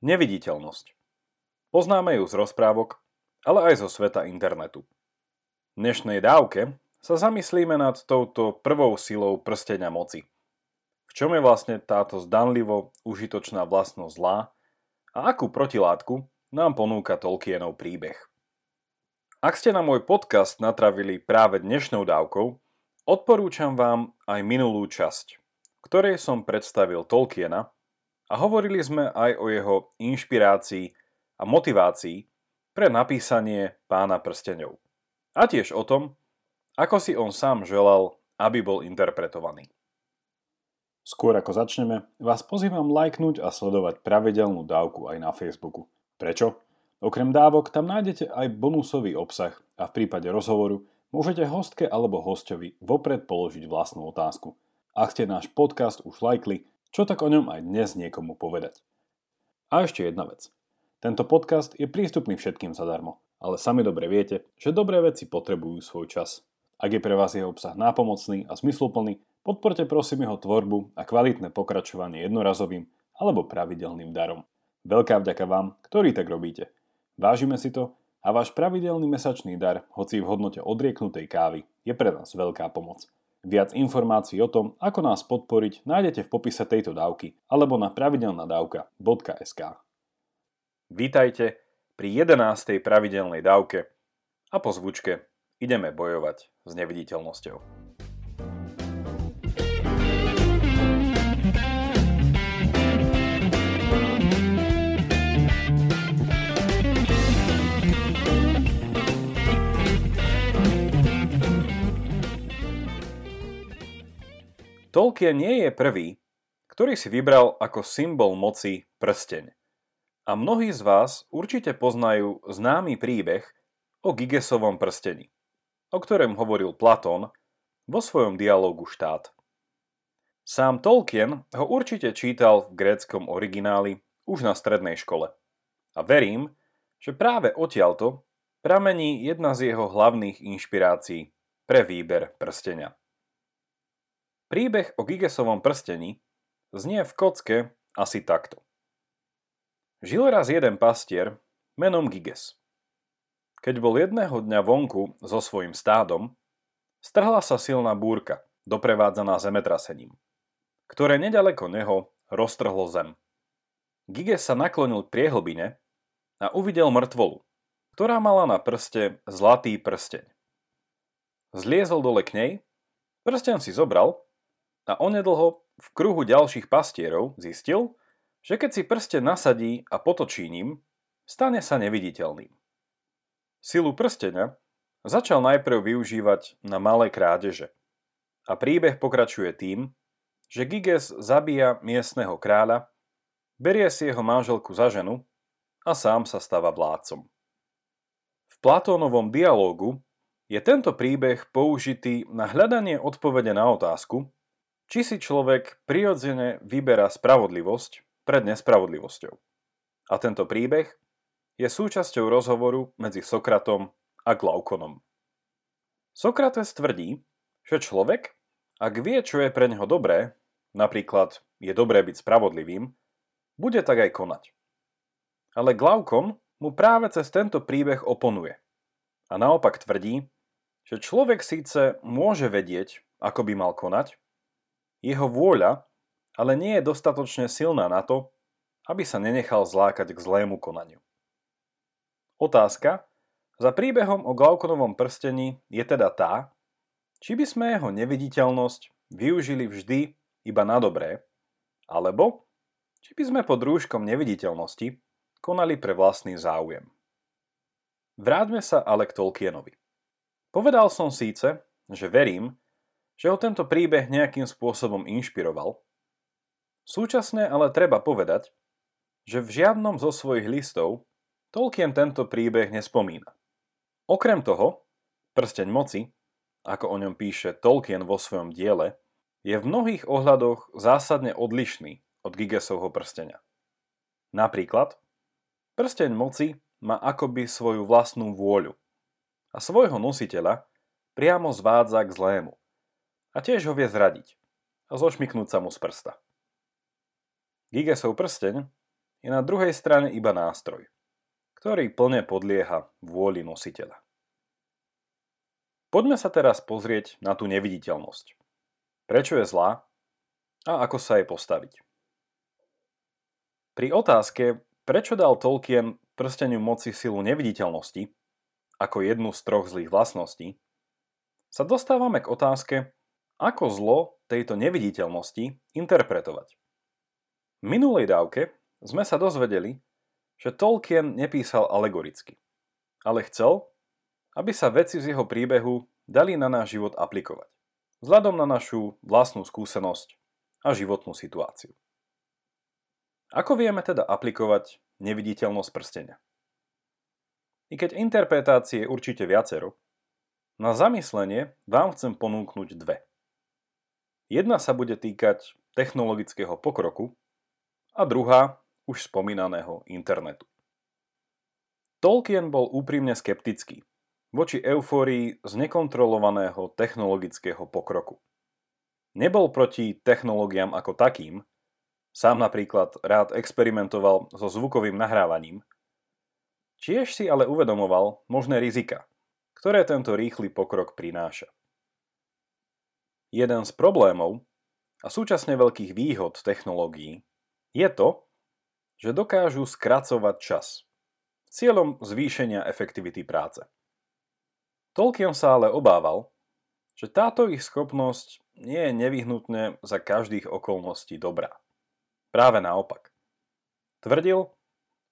Neviditeľnosť. Poznáme ju z rozprávok, ale aj zo sveta internetu. V dnešnej dávke sa zamyslíme nad touto prvou silou prstenia moci. V čom je vlastne táto zdanlivo užitočná vlastnosť zlá a akú protilátku nám ponúka Tolkienov príbeh. Ak ste na môj podcast natravili práve dnešnou dávkou, odporúčam vám aj minulú časť, ktorej som predstavil Tolkiena a hovorili sme aj o jeho inšpirácii a motivácii pre napísanie Pána prstenov. A tiež o tom, ako si on sám želal, aby bol interpretovaný. Skôr ako začneme, vás pozývam lajknúť a sledovať pravidelnú dávku aj na Facebooku. Prečo? Okrem dávok tam nájdete aj bonusový obsah a v prípade rozhovoru môžete hostke alebo hostovi vopred položiť vlastnú otázku. Ak ste náš podcast už lajkli, čo tak o ňom aj dnes niekomu povedať? A ešte jedna vec. Tento podcast je prístupný všetkým zadarmo, ale sami dobre viete, že dobré veci potrebujú svoj čas. Ak je pre vás jeho obsah nápomocný a zmysluplný, podporte prosím jeho tvorbu a kvalitné pokračovanie jednorazovým alebo pravidelným darom. Veľká vďaka vám, ktorí tak robíte. Vážime si to a váš pravidelný mesačný dar, hoci v hodnote odrieknutej kávy, je pre nás veľká pomoc. Viac informácií o tom, ako nás podporiť, nájdete v popise tejto dávky alebo na pravidelnadavka.sk. Vítajte pri 11. pravidelnej dávke a po zvučke ideme bojovať s neviditeľnosťou. Tolkien nie je prvý, ktorý si vybral ako symbol moci prsteň. A mnohí z vás určite poznajú známy príbeh o Gigesovom prstení, o ktorom hovoril Platón vo svojom dialogu štát. Sám Tolkien ho určite čítal v gréckom origináli už na strednej škole. A verím, že práve odtiaľto pramení jedna z jeho hlavných inšpirácií pre výber prstenia. Príbeh o Gigesovom prstení znie v kocke asi takto. Žil raz jeden pastier menom Giges. Keď bol jedného dňa vonku so svojím stádom, strhla sa silná búrka, doprevádzaná zemetrasením, ktoré nedaleko neho roztrhlo zem. Giges sa naklonil k priehlbine a uvidel mŕtvolu, ktorá mala na prste zlatý prsteň. Zliezol dole k nej, prsteň si zobral a onedlho v kruhu ďalších pastierov zistil, že keď si prste nasadí a potočí ním, stane sa neviditeľným. Silu prstenia začal najprv využívať na malé krádeže. A príbeh pokračuje tým, že Giges zabíja miestneho kráľa, berie si jeho manželku za ženu a sám sa stáva vládcom. V Platónovom dialógu je tento príbeh použitý na hľadanie odpovede na otázku, či si človek prirodzene vyberá spravodlivosť pred nespravodlivosťou. A tento príbeh je súčasťou rozhovoru medzi Sokratom a Glaukonom. Sokrates tvrdí, že človek, ak vie, čo je pre neho dobré, napríklad je dobré byť spravodlivým, bude tak aj konať. Ale Glaukon mu práve cez tento príbeh oponuje. A naopak tvrdí, že človek síce môže vedieť, ako by mal konať, jeho vôľa ale nie je dostatočne silná na to, aby sa nenechal zlákať k zlému konaniu. Otázka za príbehom o Glaukonovom prstení je teda tá, či by sme jeho neviditeľnosť využili vždy iba na dobré, alebo či by sme pod rúškom neviditeľnosti konali pre vlastný záujem. Vráťme sa ale k Tolkienovi. Povedal som síce, že verím, že ho tento príbeh nejakým spôsobom inšpiroval. Súčasne ale treba povedať, že v žiadnom zo svojich listov Tolkien tento príbeh nespomína. Okrem toho, prsteň moci, ako o ňom píše Tolkien vo svojom diele, je v mnohých ohľadoch zásadne odlišný od Gigesovho prstenia. Napríklad, prsteň moci má akoby svoju vlastnú vôľu a svojho nositeľa priamo zvádza k zlému a tiež ho vie zradiť a zošmiknúť sa mu z prsta. Gigesov prsteň je na druhej strane iba nástroj, ktorý plne podlieha vôli nositeľa. Poďme sa teraz pozrieť na tú neviditeľnosť. Prečo je zlá a ako sa jej postaviť. Pri otázke, prečo dal Tolkien prsteniu moci silu neviditeľnosti, ako jednu z troch zlých vlastností, sa dostávame k otázke, ako zlo tejto neviditeľnosti interpretovať. V minulej dávke sme sa dozvedeli, že Tolkien nepísal alegoricky, ale chcel, aby sa veci z jeho príbehu dali na náš život aplikovať, vzhľadom na našu vlastnú skúsenosť a životnú situáciu. Ako vieme teda aplikovať neviditeľnosť prstenia? I keď interpretácie je určite viacero, na zamyslenie vám chcem ponúknuť dve. Jedna sa bude týkať technologického pokroku a druhá už spomínaného internetu. Tolkien bol úprimne skeptický voči eufórii z nekontrolovaného technologického pokroku. Nebol proti technológiám ako takým, sám napríklad rád experimentoval so zvukovým nahrávaním, tiež si ale uvedomoval možné rizika, ktoré tento rýchly pokrok prináša. Jeden z problémov a súčasne veľkých výhod technológií je to, že dokážu skracovať čas cieľom zvýšenia efektivity práce. Tolkien sa ale obával, že táto ich schopnosť nie je nevyhnutne za každých okolností dobrá. Práve naopak. Tvrdil,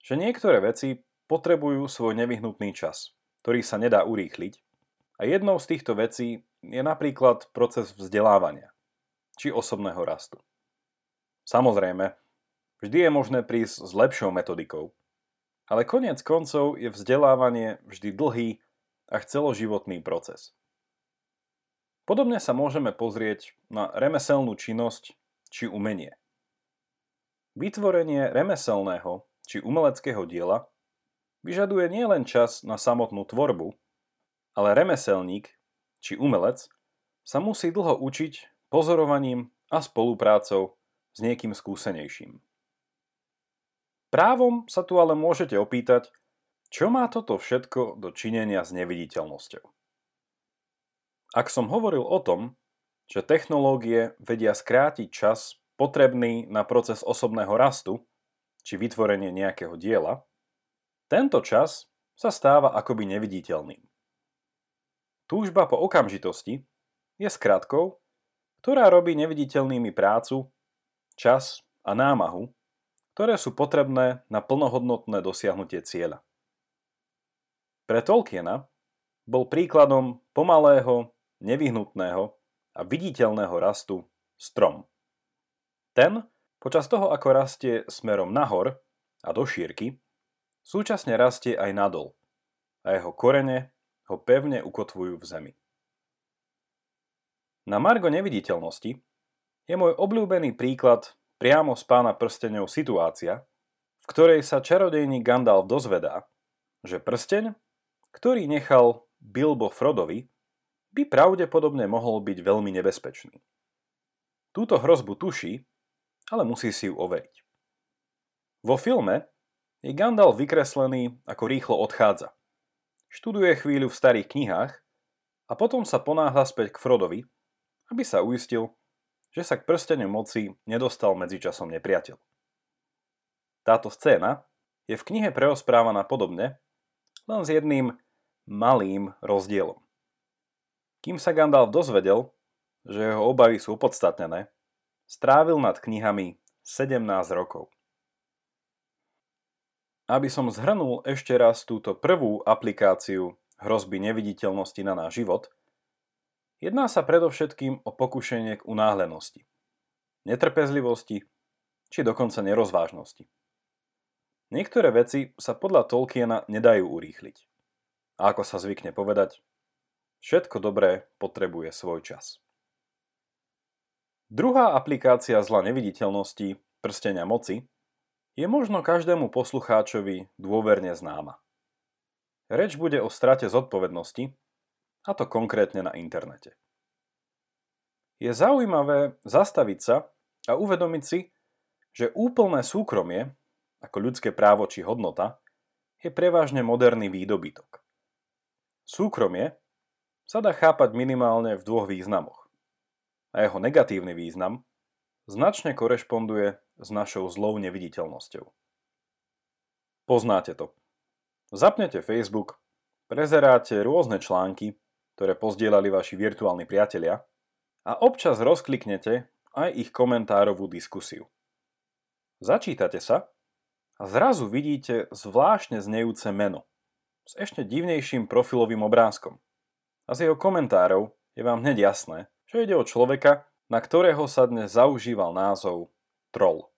že niektoré veci potrebujú svoj nevyhnutný čas, ktorý sa nedá urýchliť a jednou z týchto vecí je napríklad proces vzdelávania či osobného rastu. Samozrejme, Vždy je možné prísť s lepšou metodikou. Ale koniec koncov je vzdelávanie vždy dlhý a celoživotný proces. Podobne sa môžeme pozrieť na remeselnú činnosť či umenie. Vytvorenie remeselného či umeleckého diela vyžaduje nielen čas na samotnú tvorbu, ale remeselník či umelec sa musí dlho učiť pozorovaním a spoluprácou s niekým skúsenejším. Právom sa tu ale môžete opýtať, čo má toto všetko do činenia s neviditeľnosťou. Ak som hovoril o tom, že technológie vedia skrátiť čas potrebný na proces osobného rastu, či vytvorenie nejakého diela, tento čas sa stáva akoby neviditeľným. Túžba po okamžitosti je skratkou, ktorá robí neviditeľnými prácu, čas a námahu, ktoré sú potrebné na plnohodnotné dosiahnutie cieľa. Pre Tolkiena bol príkladom pomalého, nevyhnutného a viditeľného rastu strom. Ten, počas toho ako rastie smerom nahor a do šírky, súčasne rastie aj nadol a jeho korene ho pevne ukotvujú v zemi. Na margo neviditeľnosti je môj obľúbený príklad priamo z pána prstenov situácia, v ktorej sa čarodejník Gandalf dozvedá, že prsteň, ktorý nechal Bilbo Frodovi, by pravdepodobne mohol byť veľmi nebezpečný. Túto hrozbu tuší, ale musí si ju overiť. Vo filme je Gandalf vykreslený, ako rýchlo odchádza. Študuje chvíľu v starých knihách a potom sa ponáhľa späť k Frodovi, aby sa uistil, že sa k prsteniu moci nedostal medzičasom nepriateľ. Táto scéna je v knihe preosprávaná podobne, len s jedným malým rozdielom. Kým sa Gandalf dozvedel, že jeho obavy sú opodstatnené, strávil nad knihami 17 rokov. Aby som zhrnul ešte raz túto prvú aplikáciu hrozby neviditeľnosti na náš život, Jedná sa predovšetkým o pokušenie k unáhlenosti, netrpezlivosti či dokonca nerozvážnosti. Niektoré veci sa podľa Tolkiena nedajú urýchliť. A ako sa zvykne povedať, všetko dobré potrebuje svoj čas. Druhá aplikácia zla neviditeľnosti, prstenia moci, je možno každému poslucháčovi dôverne známa. Reč bude o strate zodpovednosti, a to konkrétne na internete. Je zaujímavé zastaviť sa a uvedomiť si, že úplné súkromie ako ľudské právo či hodnota, je prevažne moderný výdobytok. Súkromie sa dá chápať minimálne v dvoch významoch. A jeho negatívny význam značne korešponduje s našou zlou neviditeľnosťou. Poznáte to. Zapnete Facebook, prezeráte rôzne články, ktoré pozdielali vaši virtuálni priatelia a občas rozkliknete aj ich komentárovú diskusiu. Začítate sa a zrazu vidíte zvláštne znejúce meno s ešte divnejším profilovým obrázkom. A z jeho komentárov je vám hneď jasné, že ide o človeka, na ktorého sa dnes zaužíval názov troll.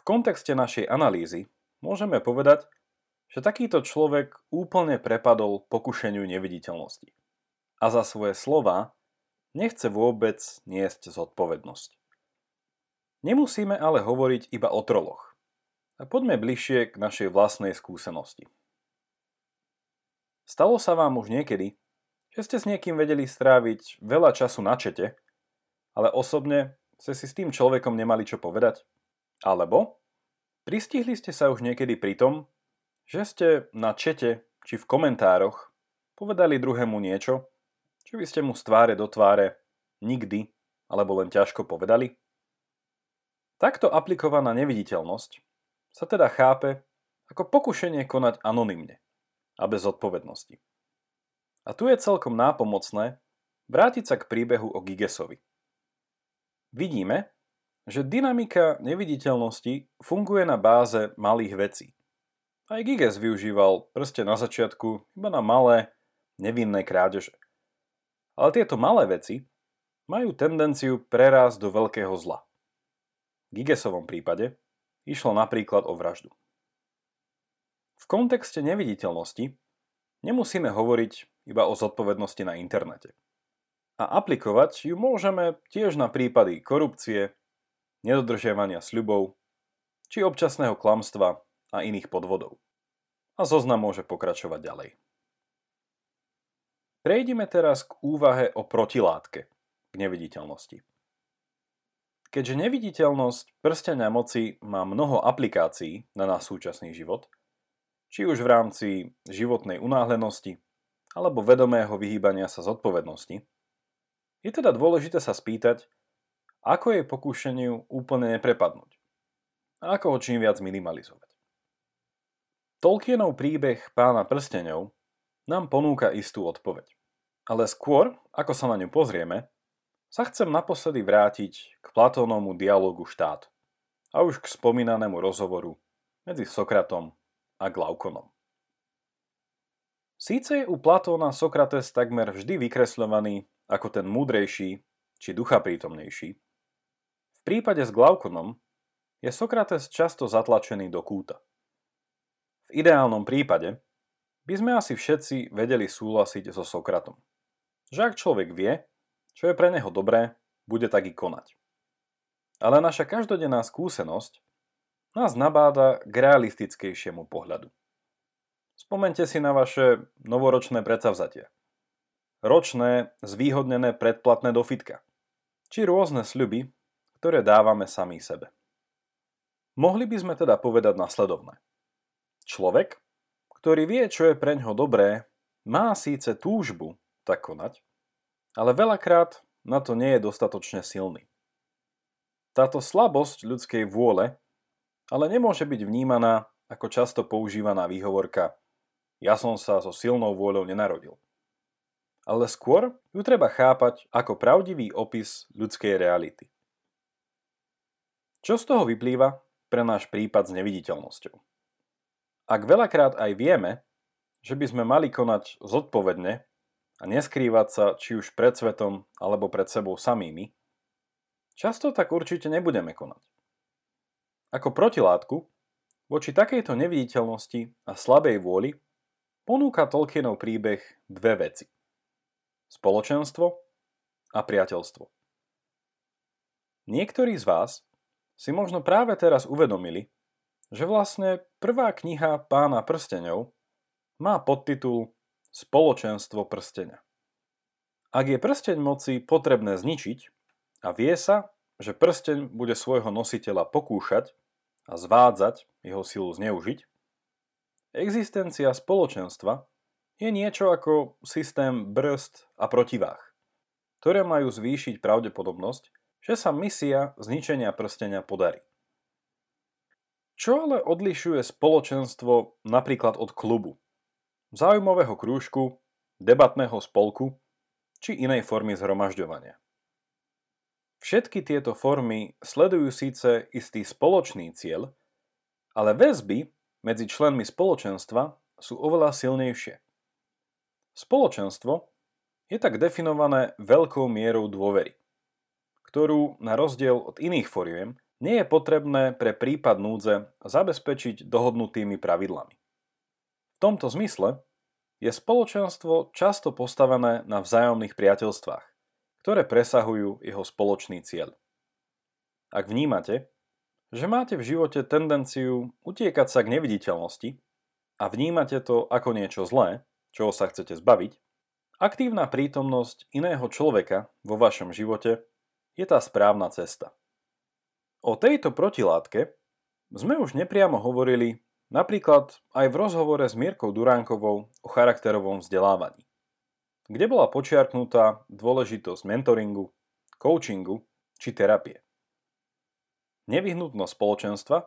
V kontexte našej analýzy môžeme povedať, že takýto človek úplne prepadol pokušeniu neviditeľnosti. A za svoje slova nechce vôbec niesť zodpovednosť. Nemusíme ale hovoriť iba o troloch. A poďme bližšie k našej vlastnej skúsenosti. Stalo sa vám už niekedy, že ste s niekým vedeli stráviť veľa času na čete ale osobne ste si s tým človekom nemali čo povedať? Alebo pristihli ste sa už niekedy pri tom, že ste na čete či v komentároch povedali druhému niečo, čo by ste mu z tváre do tváre nikdy alebo len ťažko povedali? Takto aplikovaná neviditeľnosť sa teda chápe ako pokušenie konať anonymne a bez odpovednosti. A tu je celkom nápomocné vrátiť sa k príbehu o Gigesovi. Vidíme, že dynamika neviditeľnosti funguje na báze malých vecí. Aj Giges využíval prste na začiatku iba na malé, nevinné krádeže. Ale tieto malé veci majú tendenciu prerásť do veľkého zla. V Gigesovom prípade išlo napríklad o vraždu. V kontexte neviditeľnosti nemusíme hovoriť iba o zodpovednosti na internete. A aplikovať ju môžeme tiež na prípady korupcie, nedodržiavania sľubov, či občasného klamstva a iných podvodov. A zoznam môže pokračovať ďalej. Prejdime teraz k úvahe o protilátke k neviditeľnosti. Keďže neviditeľnosť prstenia moci má mnoho aplikácií na náš súčasný život, či už v rámci životnej unáhlenosti alebo vedomého vyhýbania sa zodpovednosti, je teda dôležité sa spýtať, ako je pokúšeniu úplne neprepadnúť a ako ho čím viac minimalizovať. Tolkienov príbeh pána prstenov nám ponúka istú odpoveď. Ale skôr, ako sa na ňu pozrieme, sa chcem naposledy vrátiť k Platónovmu dialogu štát a už k spomínanému rozhovoru medzi Sokratom a Glaukonom. Síce je u Platóna Sokrates takmer vždy vykresľovaný ako ten múdrejší či ducha prítomnejší, v prípade s Glaukonom je Sokrates často zatlačený do kúta. V ideálnom prípade by sme asi všetci vedeli súhlasiť so Sokratom. Že ak človek vie, čo je pre neho dobré, bude tak i konať. Ale naša každodenná skúsenosť nás nabáda k realistickejšiemu pohľadu. Spomente si na vaše novoročné predsavzatia ročné zvýhodnené predplatné do fitka, či rôzne sľuby, ktoré dávame sami sebe. Mohli by sme teda povedať nasledovné. Človek, ktorý vie, čo je pre ňo dobré, má síce túžbu tak konať, ale veľakrát na to nie je dostatočne silný. Táto slabosť ľudskej vôle ale nemôže byť vnímaná ako často používaná výhovorka ja som sa so silnou vôľou nenarodil ale skôr ju treba chápať ako pravdivý opis ľudskej reality. Čo z toho vyplýva pre náš prípad s neviditeľnosťou? Ak veľakrát aj vieme, že by sme mali konať zodpovedne a neskrývať sa či už pred svetom alebo pred sebou samými, často tak určite nebudeme konať. Ako protilátku voči takejto neviditeľnosti a slabej vôli ponúka Tolkienov príbeh dve veci – spoločenstvo a priateľstvo. Niektorí z vás si možno práve teraz uvedomili, že vlastne prvá kniha Pána prstenov má podtitul Spoločenstvo prstenia. Ak je prsteň moci potrebné zničiť a vie sa, že prsteň bude svojho nositeľa pokúšať a zvádzať jeho silu zneužiť, existencia spoločenstva je niečo ako systém brzd a protiváh, ktoré majú zvýšiť pravdepodobnosť, že sa misia zničenia prstenia podarí. Čo ale odlišuje spoločenstvo napríklad od klubu, záujmového krúžku, debatného spolku či inej formy zhromažďovania? Všetky tieto formy sledujú síce istý spoločný cieľ, ale väzby medzi členmi spoločenstva sú oveľa silnejšie. Spoločenstvo je tak definované veľkou mierou dôvery, ktorú na rozdiel od iných foriem nie je potrebné pre prípad núdze zabezpečiť dohodnutými pravidlami. V tomto zmysle je spoločenstvo často postavené na vzájomných priateľstvách, ktoré presahujú jeho spoločný cieľ. Ak vnímate, že máte v živote tendenciu utiekať sa k neviditeľnosti a vnímate to ako niečo zlé, čoho sa chcete zbaviť, aktívna prítomnosť iného človeka vo vašom živote je tá správna cesta. O tejto protilátke sme už nepriamo hovorili napríklad aj v rozhovore s Mírkou Duránkovou o charakterovom vzdelávaní kde bola počiarknutá dôležitosť mentoringu, coachingu či terapie. Nevyhnutnosť spoločenstva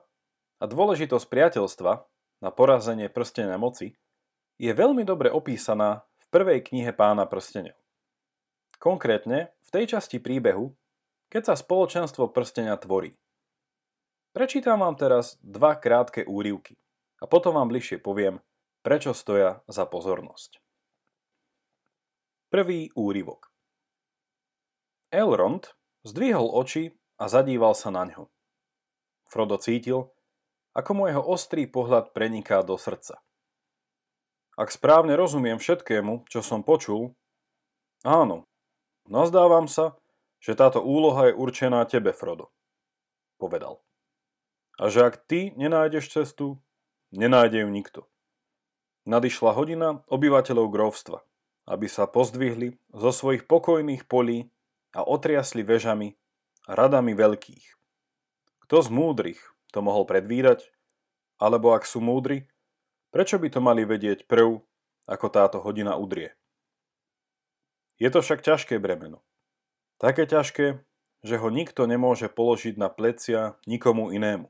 a dôležitosť priateľstva na porazenie prstenia moci je veľmi dobre opísaná v prvej knihe pána prstenov. Konkrétne v tej časti príbehu, keď sa spoločenstvo prstenia tvorí. Prečítam vám teraz dva krátke úrivky a potom vám bližšie poviem, prečo stoja za pozornosť. Prvý úryvok Elrond zdvihol oči a zadíval sa na ňo. Frodo cítil, ako mu jeho ostrý pohľad preniká do srdca. Ak správne rozumiem všetkému, čo som počul, áno, nazdávam sa, že táto úloha je určená tebe, Frodo, povedal. A že ak ty nenájdeš cestu, nenájde ju nikto. Nadišla hodina obyvateľov grovstva – aby sa pozdvihli zo svojich pokojných polí a otriasli vežami a radami veľkých. Kto z múdrych to mohol predvídať? Alebo ak sú múdri, prečo by to mali vedieť prv, ako táto hodina udrie? Je to však ťažké bremeno. Také ťažké, že ho nikto nemôže položiť na plecia nikomu inému.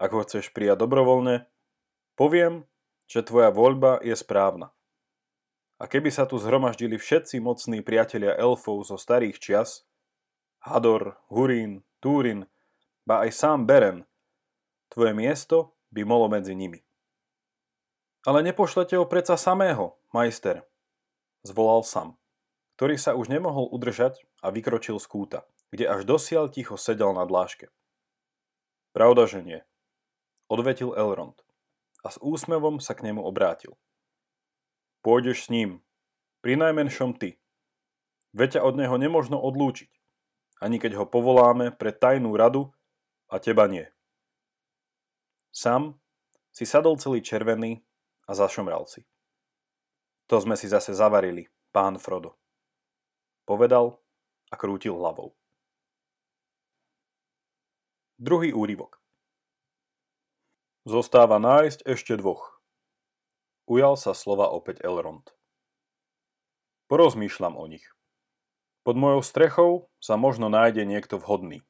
Ak ho chceš prijať dobrovoľne, poviem, že tvoja voľba je správna. A keby sa tu zhromaždili všetci mocní priatelia elfov zo starých čias, Hador, Hurín, Túrin, ba aj sám Beren, tvoje miesto by bolo medzi nimi. Ale nepošlete ho predsa samého, majster, zvolal sam, ktorý sa už nemohol udržať a vykročil z kúta, kde až dosiaľ ticho sedel na dláške. Pravda, že nie, odvetil Elrond a s úsmevom sa k nemu obrátil. Pôjdeš s ním. Pri najmenšom ty. Veď ťa od neho nemožno odlúčiť. Ani keď ho povoláme pre tajnú radu a teba nie. Sam si sadol celý červený a zašomral si. To sme si zase zavarili, pán Frodo. Povedal a krútil hlavou. Druhý úryvok. Zostáva nájsť ešte dvoch. Ujal sa slova opäť Elrond. Porozmýšľam o nich. Pod mojou strechou sa možno nájde niekto vhodný.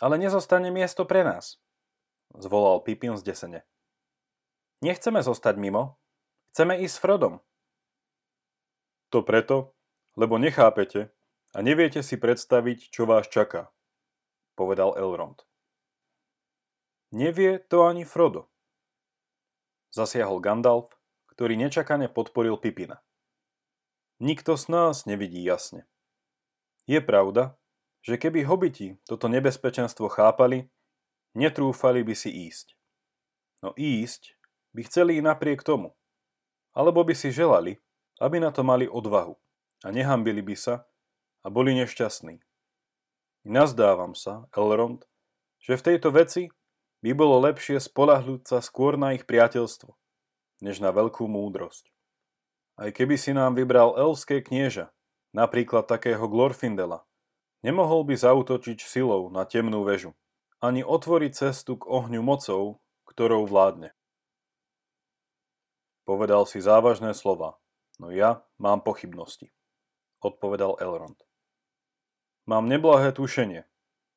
Ale nezostane miesto pre nás, zvolal Pipin zdesene. Nechceme zostať mimo, chceme ísť s Frodom. To preto, lebo nechápete a neviete si predstaviť, čo vás čaká, povedal Elrond. Nevie to ani Frodo. Zasiahol Gandalf, ktorý nečakane podporil Pipina. Nikto z nás nevidí jasne. Je pravda, že keby hobiti toto nebezpečenstvo chápali, netrúfali by si ísť. No ísť by chceli i napriek tomu. Alebo by si želali, aby na to mali odvahu a nehambili by sa a boli nešťastní. Nazdávam sa, Elrond, že v tejto veci by bolo lepšie spolahnúť sa skôr na ich priateľstvo, než na veľkú múdrosť. Aj keby si nám vybral elské knieža, napríklad takého Glorfindela, nemohol by zautočiť silou na temnú väžu, ani otvoriť cestu k ohňu mocou, ktorou vládne. Povedal si závažné slova, no ja mám pochybnosti, odpovedal Elrond. Mám neblahé tušenie,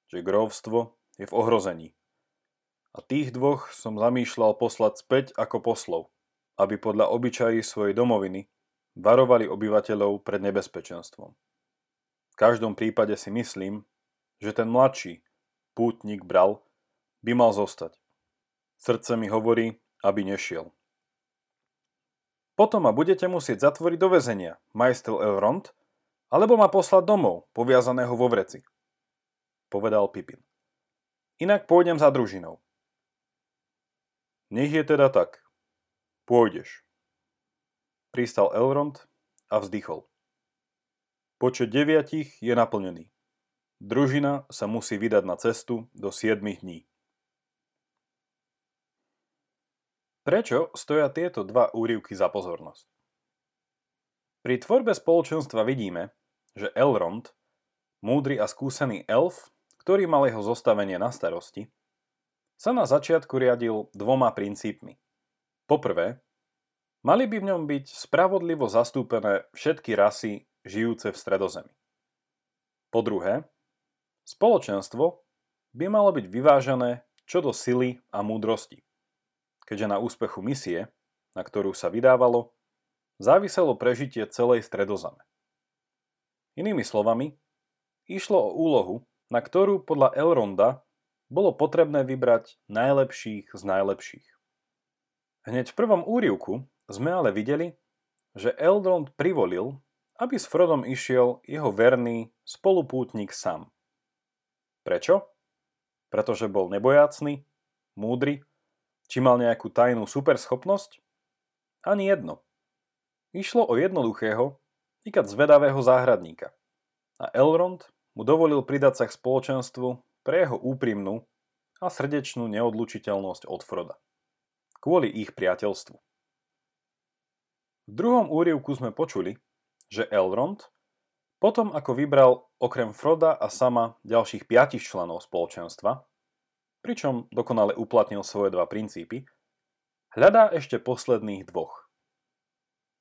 že grovstvo je v ohrození. A tých dvoch som zamýšľal poslať späť ako poslov, aby podľa obyčají svojej domoviny varovali obyvateľov pred nebezpečenstvom. V každom prípade si myslím, že ten mladší, pútnik bral, by mal zostať. Srdce mi hovorí, aby nešiel. Potom ma budete musieť zatvoriť do väzenia, majstel Elrond, alebo ma poslať domov, poviazaného vo vreci. Povedal Pipin. Inak pôjdem za družinou. Nech je teda tak. Pôjdeš. Pristal Elrond a vzdychol. Počet deviatich je naplnený. Družina sa musí vydať na cestu do 7 dní. Prečo stoja tieto dva úrivky za pozornosť? Pri tvorbe spoločenstva vidíme, že Elrond, múdry a skúsený elf, ktorý mal jeho zostavenie na starosti, sa na začiatku riadil dvoma princípmi. Poprvé, mali by v ňom byť spravodlivo zastúpené všetky rasy žijúce v stredozemi. Po druhé, spoločenstvo by malo byť vyvážené čo do sily a múdrosti keďže na úspechu misie, na ktorú sa vydávalo, záviselo prežitie celej stredozeme. Inými slovami, išlo o úlohu, na ktorú podľa Elronda bolo potrebné vybrať najlepších z najlepších. Hneď v prvom úrivku sme ale videli, že Elrond privolil, aby s Frodom išiel jeho verný spolupútnik Sam. Prečo? Pretože bol nebojácný, múdry či mal nejakú tajnú superschopnosť? Ani jedno. Išlo o jednoduchého, ikať zvedavého záhradníka. A Elrond mu dovolil pridať sa k spoločenstvu pre jeho úprimnú a srdečnú neodlučiteľnosť od Froda. Kvôli ich priateľstvu. V druhom úrivku sme počuli, že Elrond, potom ako vybral okrem Froda a sama ďalších piatich členov spoločenstva, pričom dokonale uplatnil svoje dva princípy, hľadá ešte posledných dvoch.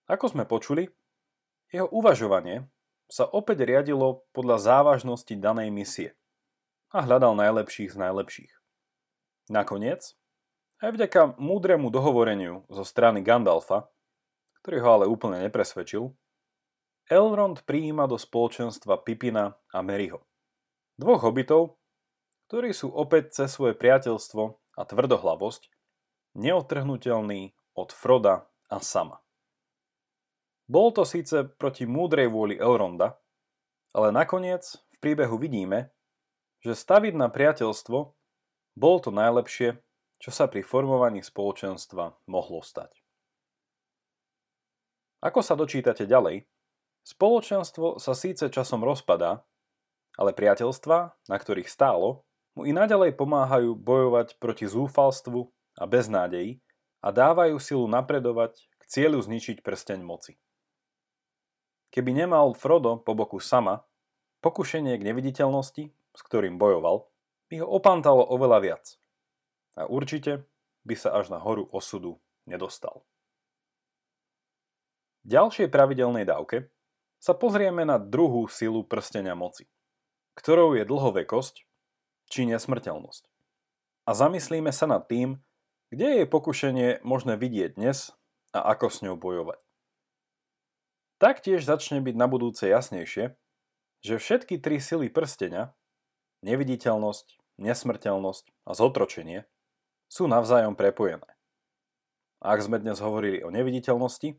Ako sme počuli, jeho uvažovanie sa opäť riadilo podľa závažnosti danej misie a hľadal najlepších z najlepších. Nakoniec, aj vďaka múdremu dohovoreniu zo strany Gandalfa, ktorý ho ale úplne nepresvedčil, Elrond prijíma do spoločenstva Pipina a Merryho. Dvoch hobitov, ktorí sú opäť cez svoje priateľstvo a tvrdohlavosť neotrhnutelní od Froda a Sama. Bol to síce proti múdrej vôli Elronda, ale nakoniec v príbehu vidíme, že staviť na priateľstvo bol to najlepšie, čo sa pri formovaní spoločenstva mohlo stať. Ako sa dočítate ďalej, spoločenstvo sa síce časom rozpadá, ale priateľstva, na ktorých stálo, mu i naďalej pomáhajú bojovať proti zúfalstvu a beznádeji a dávajú silu napredovať k cieľu zničiť prsteň moci. Keby nemal Frodo po boku sama, pokušenie k neviditeľnosti, s ktorým bojoval, by ho opantalo oveľa viac. A určite by sa až na horu osudu nedostal. V ďalšej pravidelnej dávke sa pozrieme na druhú silu prstenia moci, ktorou je dlhovekosť či nesmrteľnosť. A zamyslíme sa nad tým, kde je pokušenie možné vidieť dnes a ako s ňou bojovať. Taktiež začne byť na budúce jasnejšie, že všetky tri sily prstenia, neviditeľnosť, nesmrteľnosť a zotročenie, sú navzájom prepojené. Ak sme dnes hovorili o neviditeľnosti,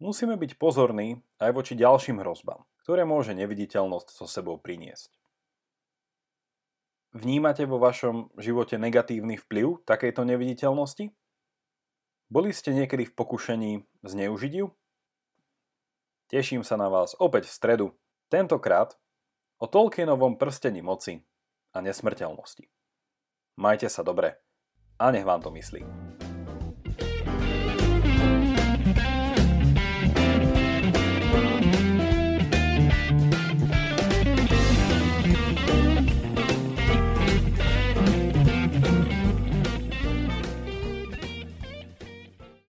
musíme byť pozorní aj voči ďalším hrozbám, ktoré môže neviditeľnosť so sebou priniesť. Vnímate vo vašom živote negatívny vplyv takejto neviditeľnosti? Boli ste niekedy v pokušení zneužiť ju? Teším sa na vás opäť v stredu, tentokrát o Tolkienovom prstení moci a nesmrteľnosti. Majte sa dobre a nech vám to myslí.